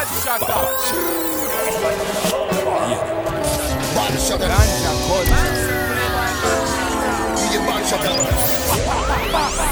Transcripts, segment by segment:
Bad shot. Bad shot. Ganja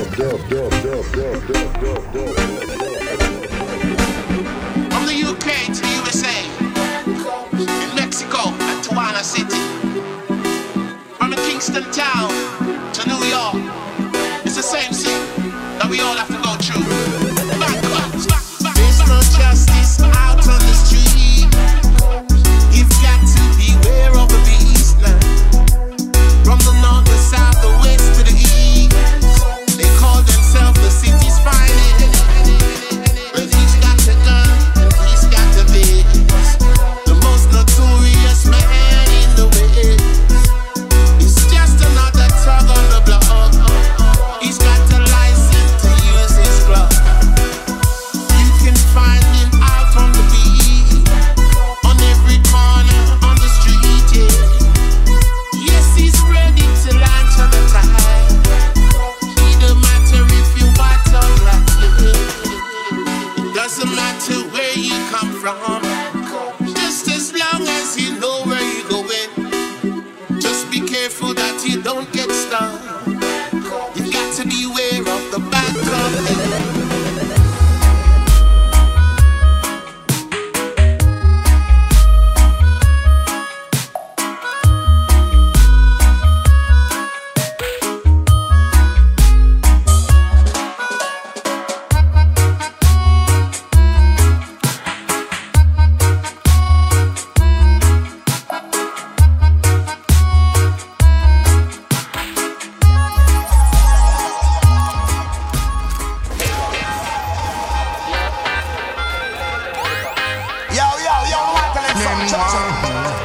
From the UK to the USA, in Mexico and Tijuana City, from the Kingston town to New York, it's the same thing that we all have to go through. 江湖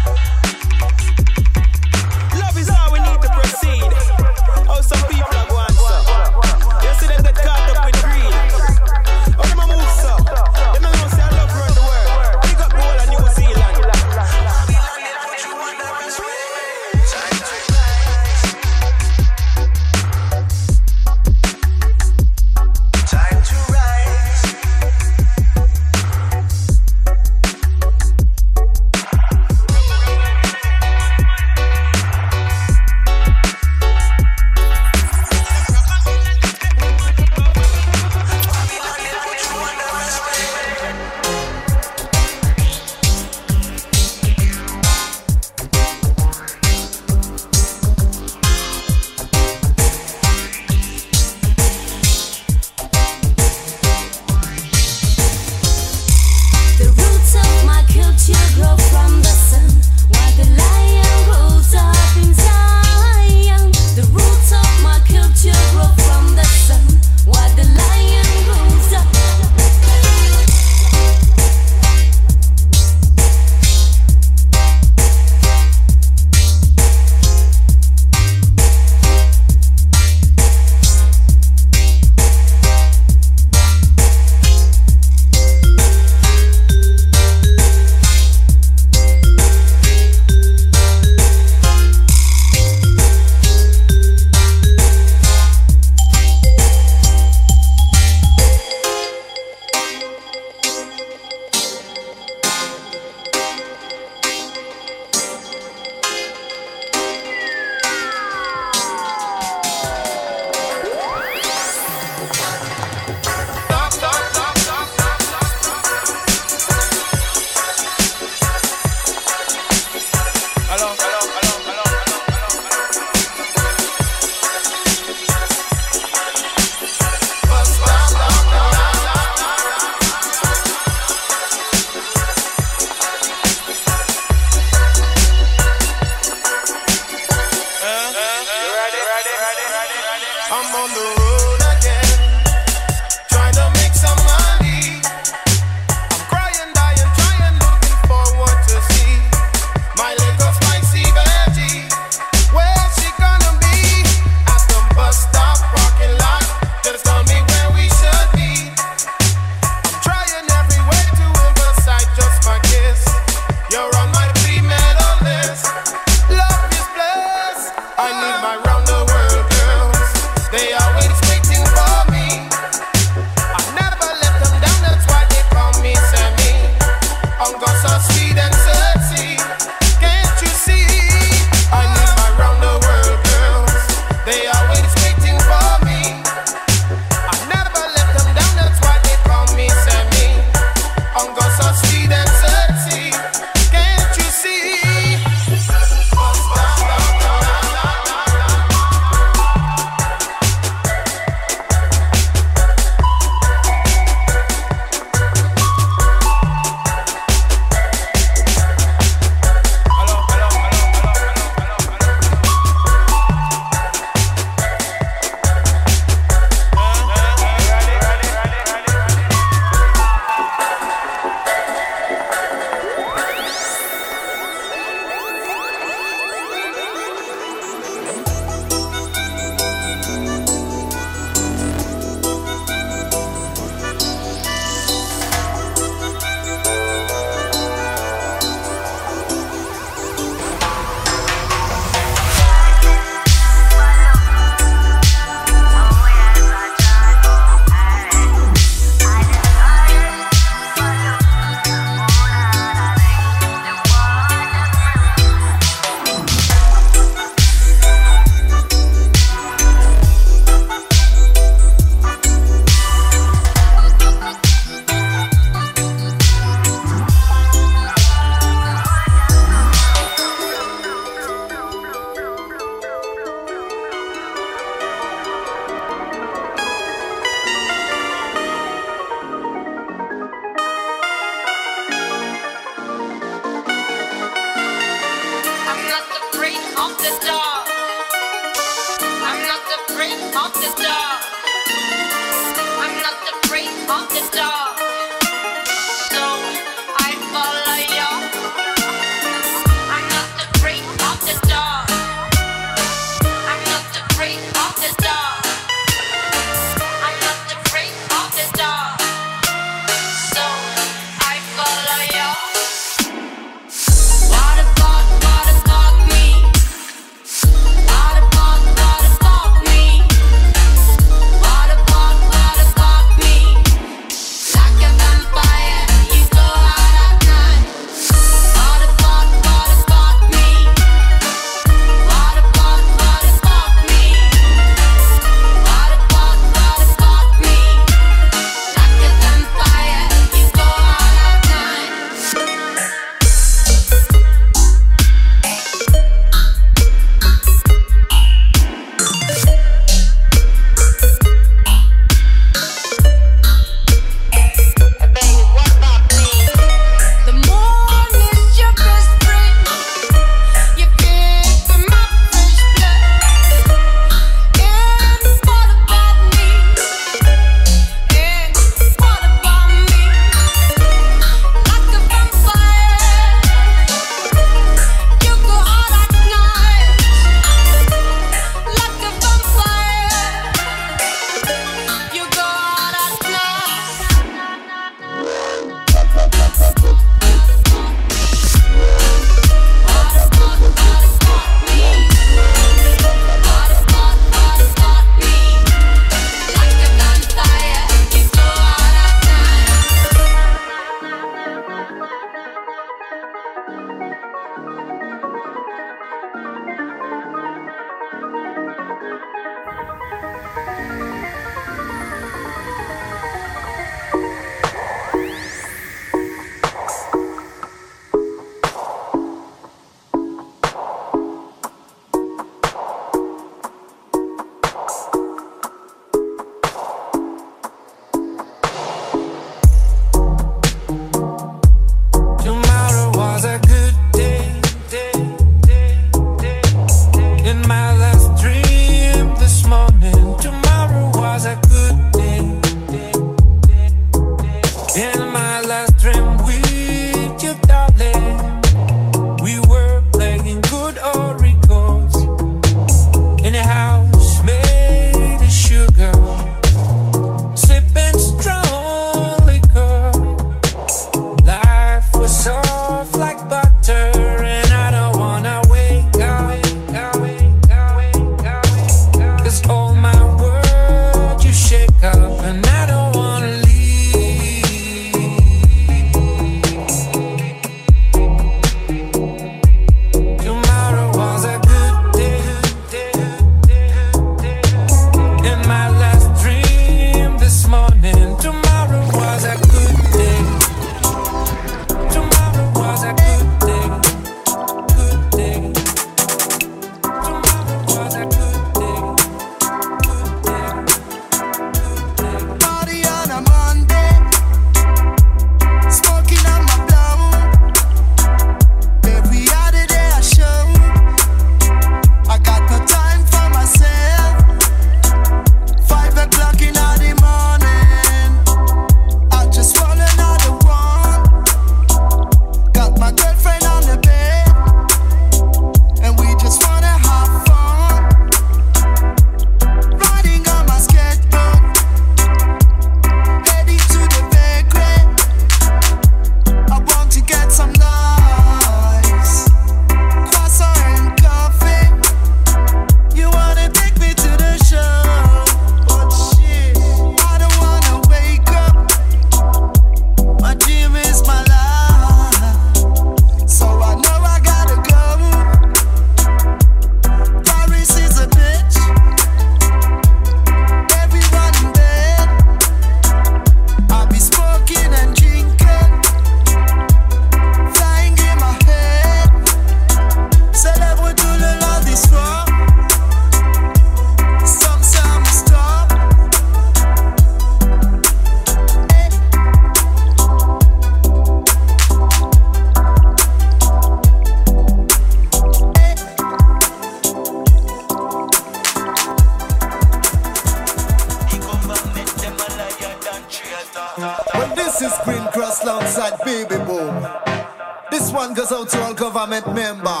government member.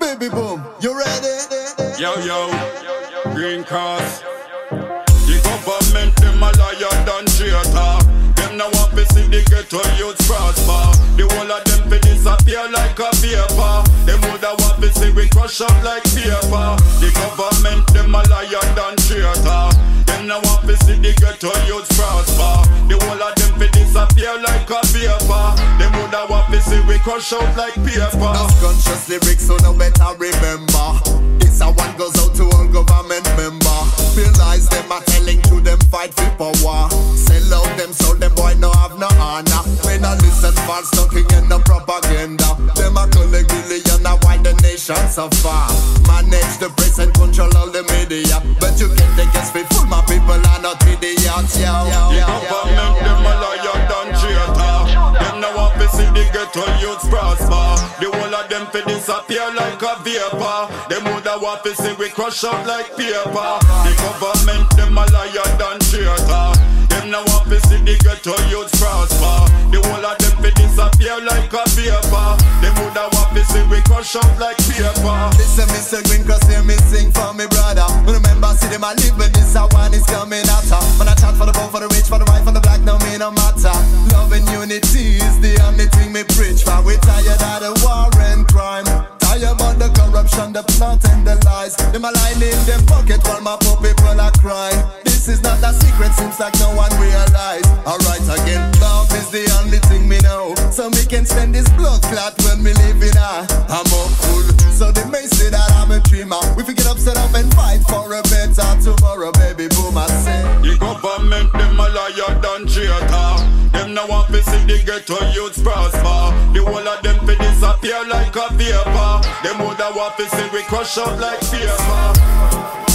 Baby Boom, you ready? Yo, yo, Green Cross. The government, them a liar than traitor. Them now want to see the ghetto youths prosper. The whole of them fi disappear like a vapor. Them woulda want to see we crush up like paper. Crush up like paper. Conscious lyrics, so no better remember. This a one goes out to all government member. Realize them are telling to them fight for power. Sell out them so them boy no I have no honor. May not listen false talking and no propaganda. Them a collect billion and why the nation suffer. Manage the press and control all the media. But you can't take us for full, my people are not idiots. Yo, yo, The yo, like a vapor. Them woulda want to see we crush up like paper. The government, them a liar than traitor. Them now want to see the ghetto youths prosper. The whole of them fi disappear like a vapor. Them woulda want to see we crush up like paper. Listen, Mr. Green Cross, hear me sing for me brother. Remember, see them I live, but this a one is coming after. When I chat for the poor, for the rich, for the white, for the black, no me no matter. Love and unity is the only thing me preach for. We tired of the war about the plot and the lies. Them a line in them pocket while my poor people are crying. This is not a secret, seems like no one realize. Alright again, love is the only thing me know. So me can stand this blood clot when me live in a. I'm hopeful, so they may say that I'm a dreamer. We fi get upset up and fight for a better tomorrow, baby boom. I say. The government, them a liar than traitor. Them now want to see the ghetto youths prosper. The whole of them disappear like a vapor. Them woulda want to we crush up like paper.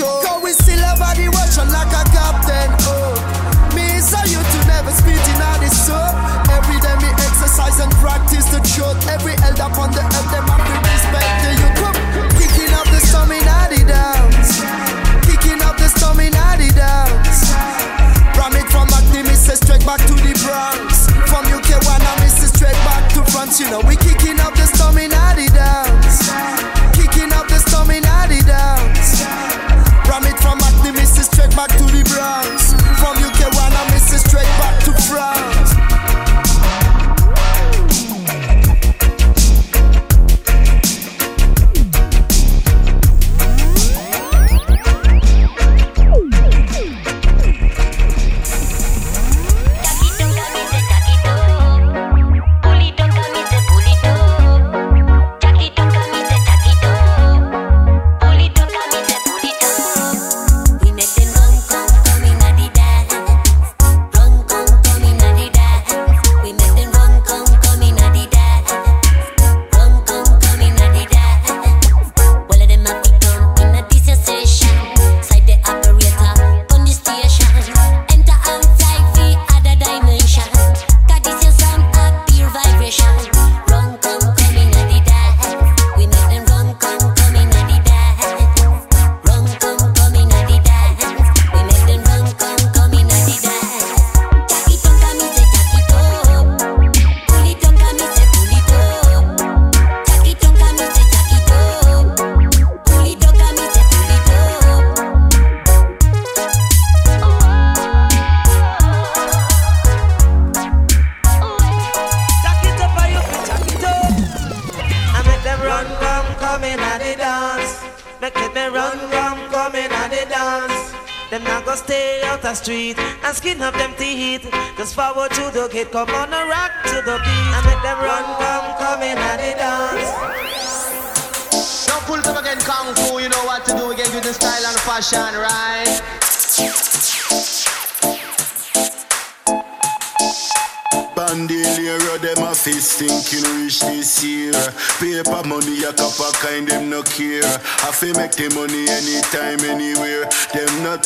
Show. Cause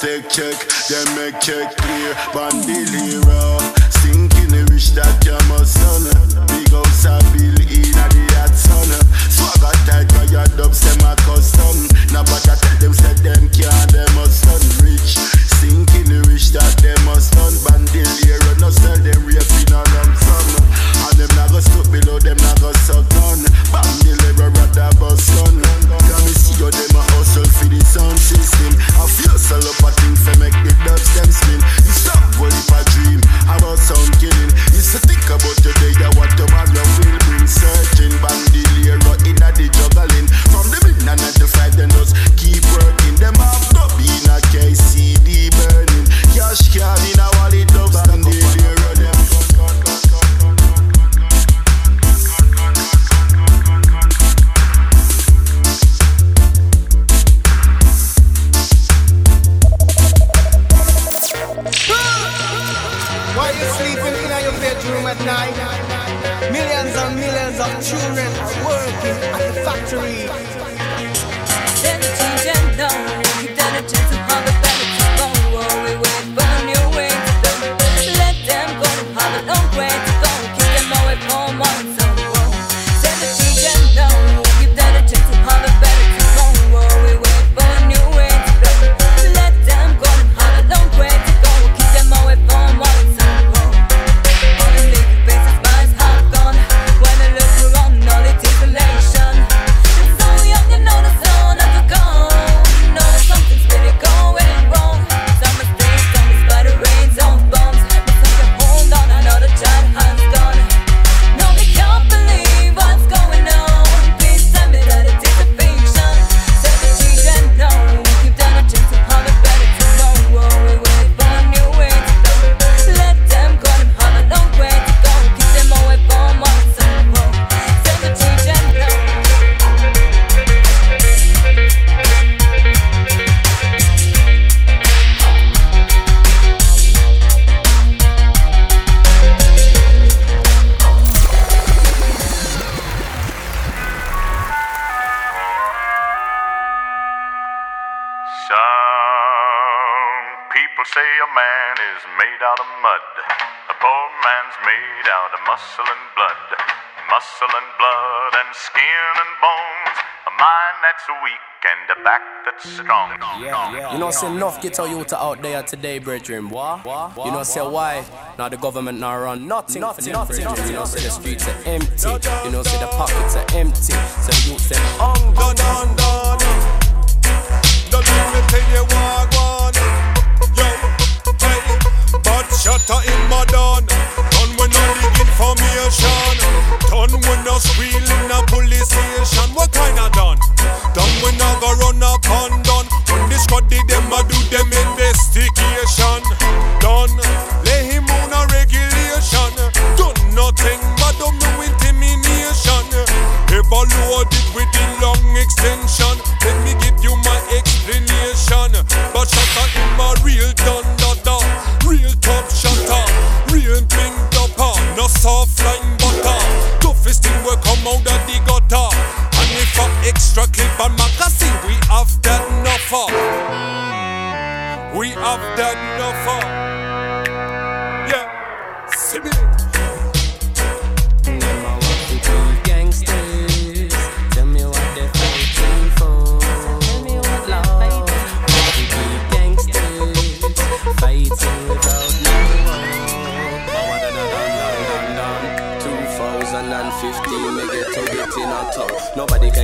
Them no take check, them make People say a man is made out of mud. A poor man's made out of muscle and blood. Muscle and blood and skin and bones. A mind that's weak and a back that's strong. You know, say enough get our youth out there today, brethren. What? You know, say why? Now the government now run nothing, nothing, nothing. You know, say the streets are empty. You know, say the pockets are empty. So the youth say hungry. Done, done, done. Don't let me tell you what, shatter in my done. Done when I dig information. Done when I squeal in a police station. What kind of done? Done when I go run up and done. When the squad did them, I do them investigation. Done,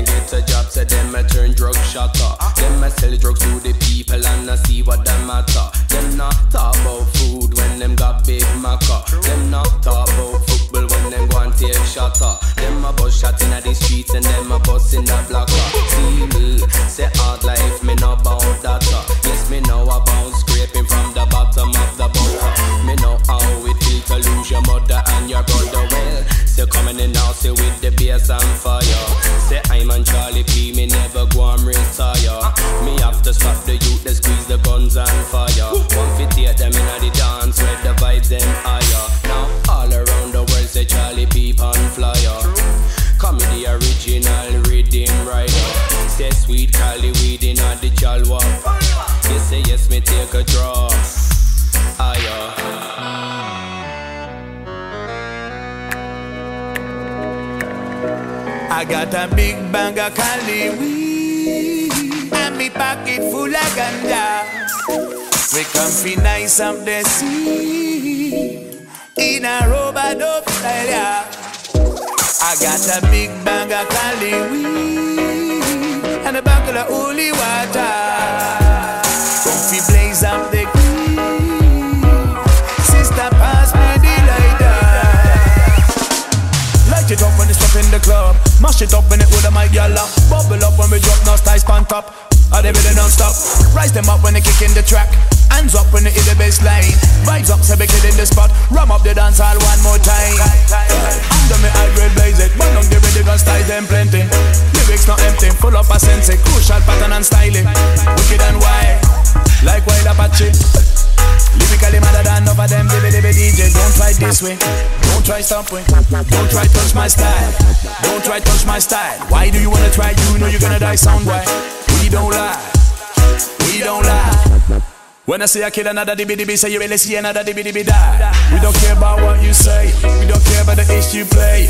top. Get a job, so them a turn drug shotter. Them a sell drugs to the people and I see what them matter. Them not talk about food when them got big maca. Them not talk about football when them go and take shatter. Them a bus shot in the streets and them a bus in the blocker. See me, say hard life, me know about that. uh. Yes, me know about scraping from the bottom of the butter. Me know how it feel to lose your mother and your brother. Well, still coming in now, say with the bass and fire. Say I'm on Charlie P, me never go and retire. Me have to stop the youth, they squeeze the guns and fire. One fit take them in the dance where the vibes them higher. Now all around the world say Charlie P on flyer. Comedy original rhythm rider. Say sweet Cali weed in the jalwa. You say yes, me take a draw. Higher. I got a big bag of Cali weed and me pocket full of ganja. We comfy nice up the sea in a rubber dub style. I got a big bag of Cali weed and a buckle of holy water. Comfy blaze up the key. Sister, pass me the lighter. Light it up when it's up in the club. Mash it up when it with a my gal up. Bubble up when we drop no ties pan top. Are they really non-stop? Rise them up when they kick in the track. Hands up when they hit the bass line. Vibes up, so we in the spot. Ram up the dance hall one more time. Under me high grade blaze it. Burn down the ready gun styles them plenty. Lyrics not empty, full up a sense. Crucial pattern and styling. Wicked and wild, like wild Apache. Lyrically madder than of them dibby DJ Don't try this way, don't try stop Don't try touch my style, don't try touch my style. Why do you wanna try, you know you're gonna die sound We don't lie, we don't lie when I say I kill another dibby, say you really see another dibby die. We don't care about what you say, we don't care about the issue play.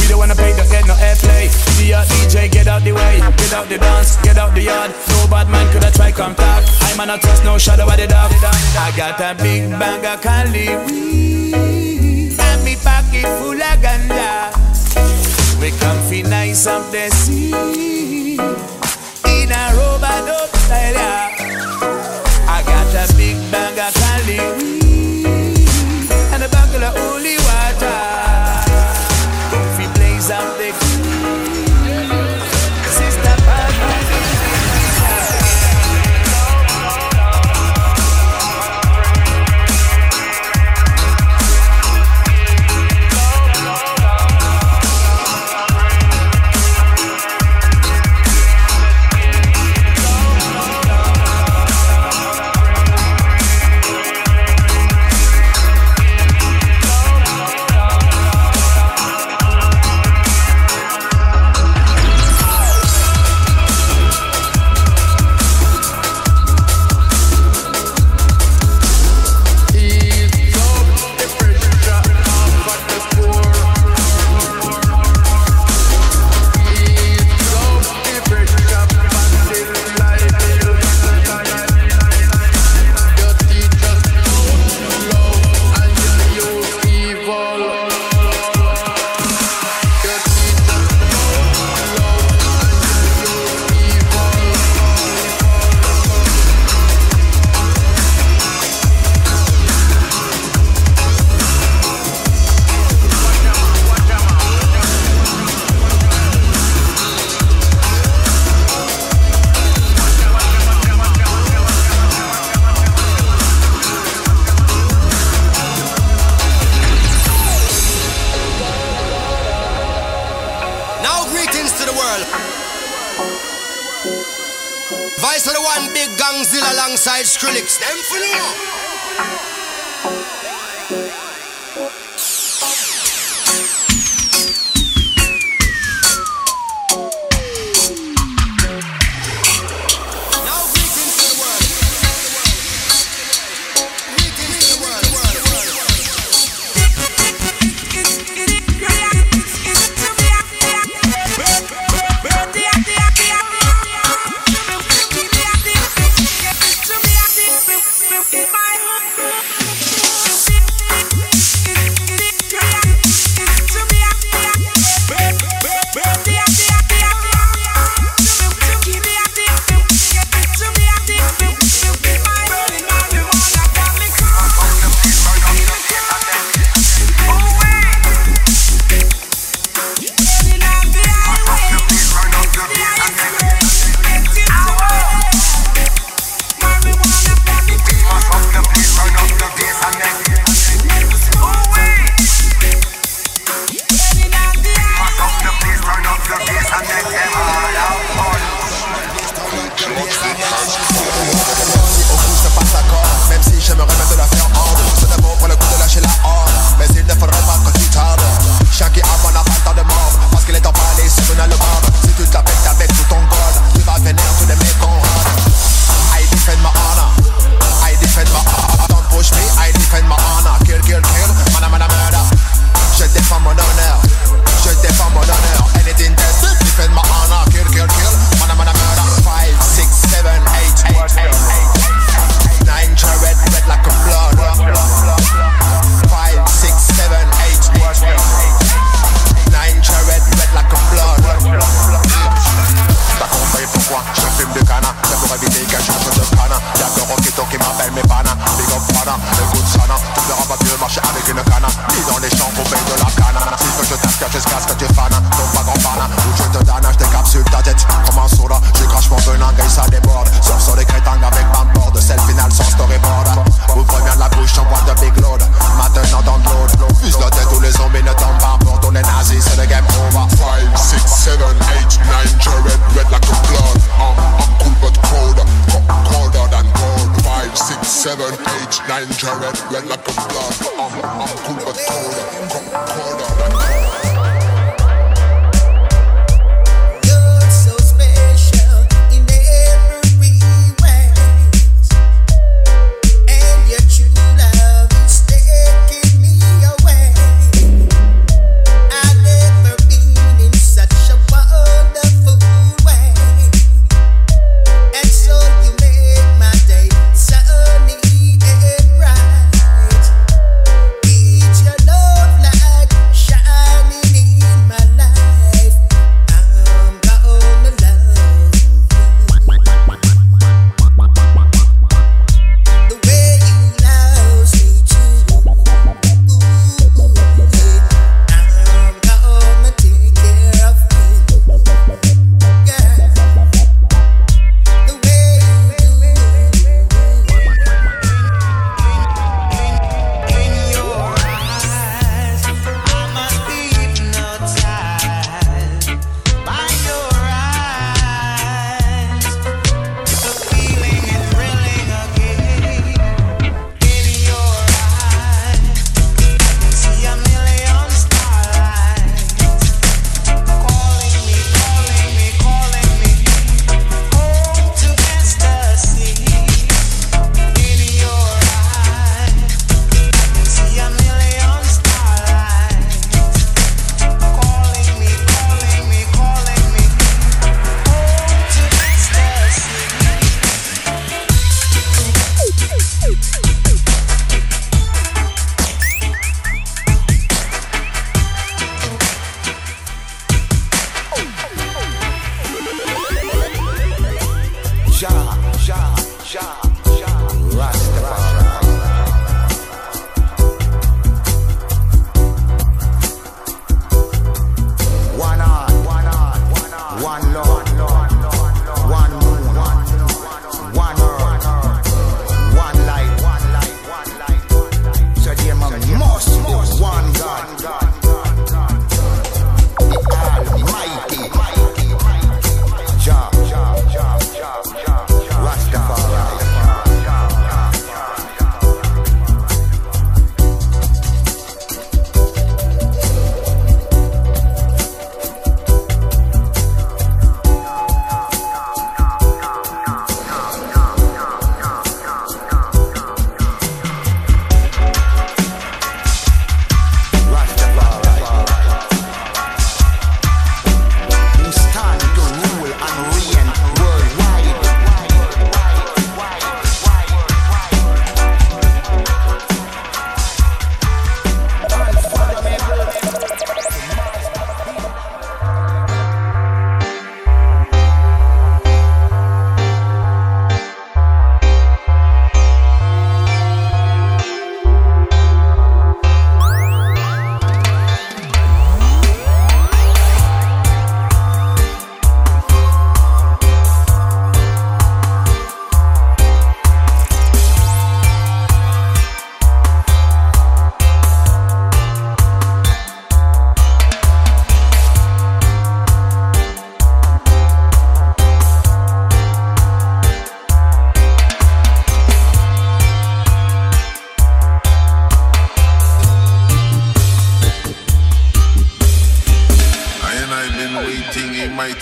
We don't wanna pay the get no airplay. The DJ, get out the way, get out the dance, get out the yard. No bad man could I try come talk. I'm not trust no shadow of the dark. I got a big bag of Cali weed, and me pocket full of ganja. We comfy nice up the sea, in a rubber dub style.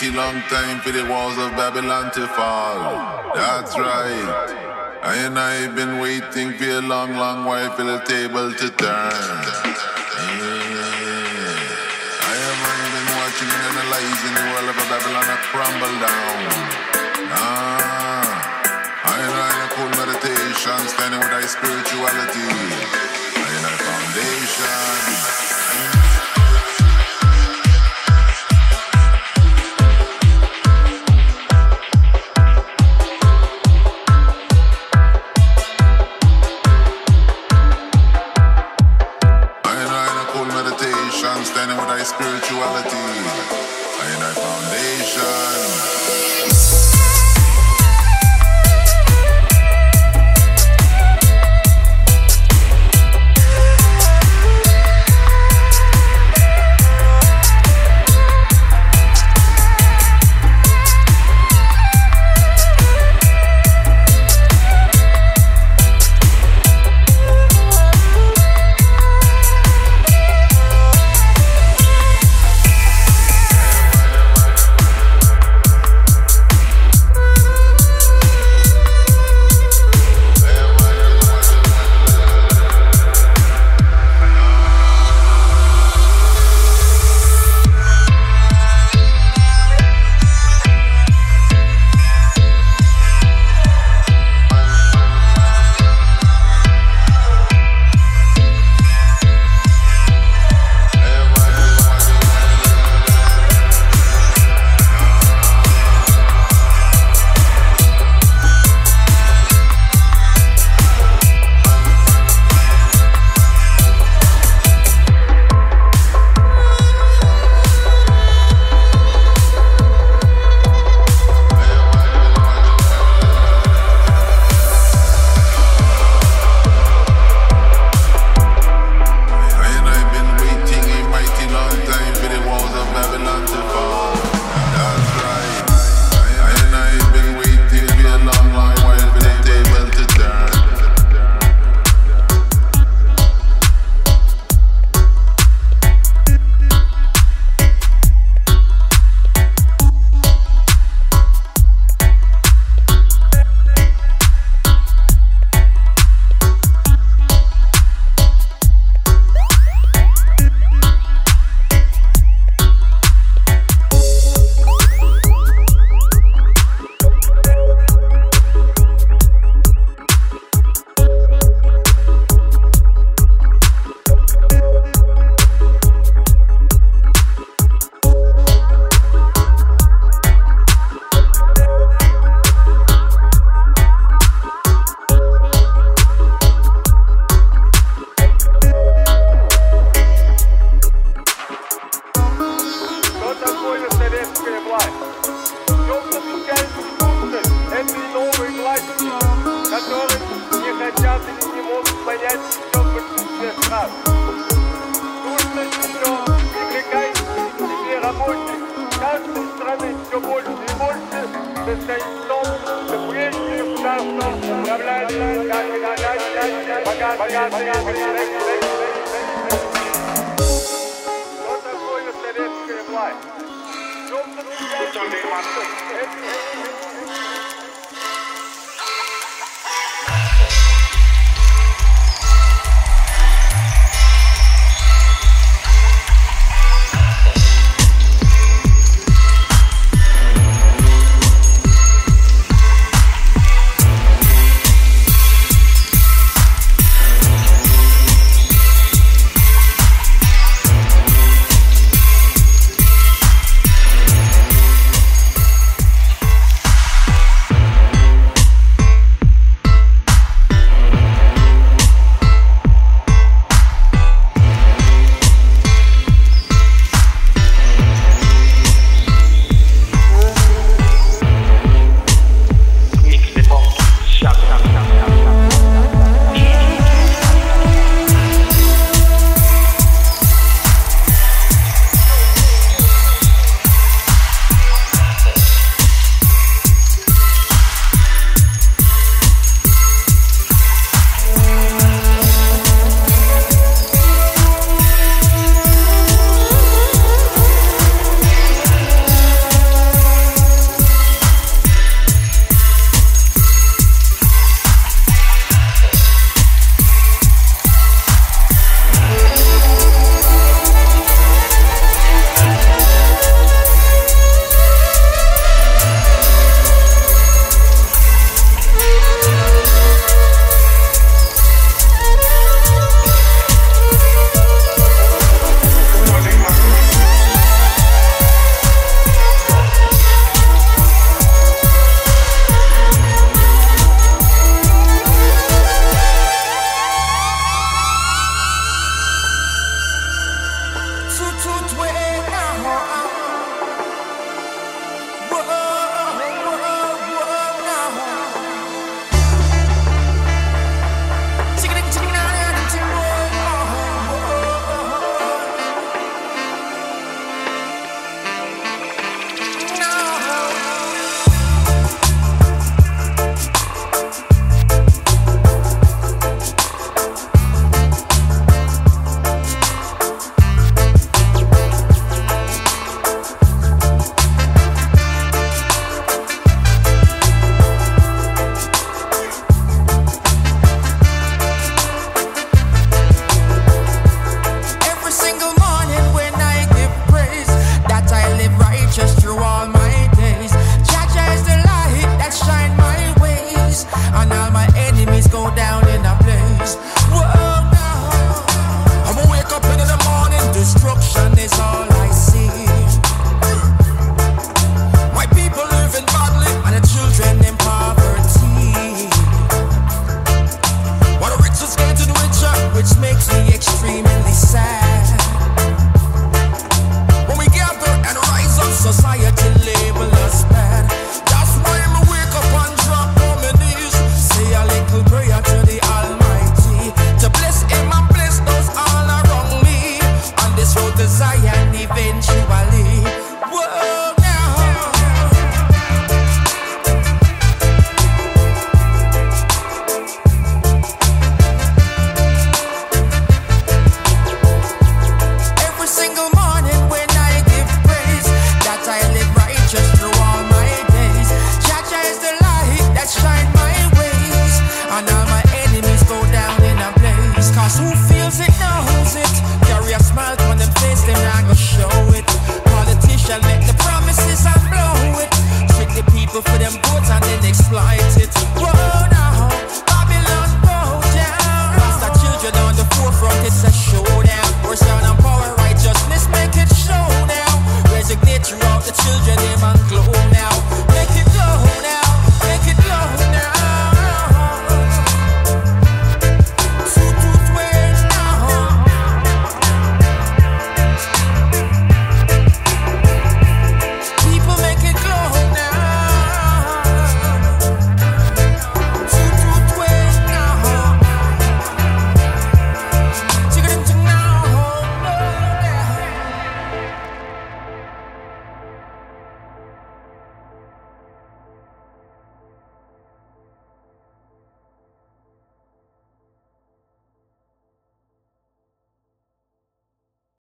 Mighty long time for the walls of Babylon to fall. That's right. I and I have been waiting for a long, long while for the table to turn. Yeah. I have been watching and analyzing the world of Babylon a crumble down. Ah, I and I a cool meditation, standing with thy spirituality. I and I foundation. Все больше и больше, состоит в том, что прежде государством управляют богатые, богатые, Что такое советская власть? В чем заключается сущность этой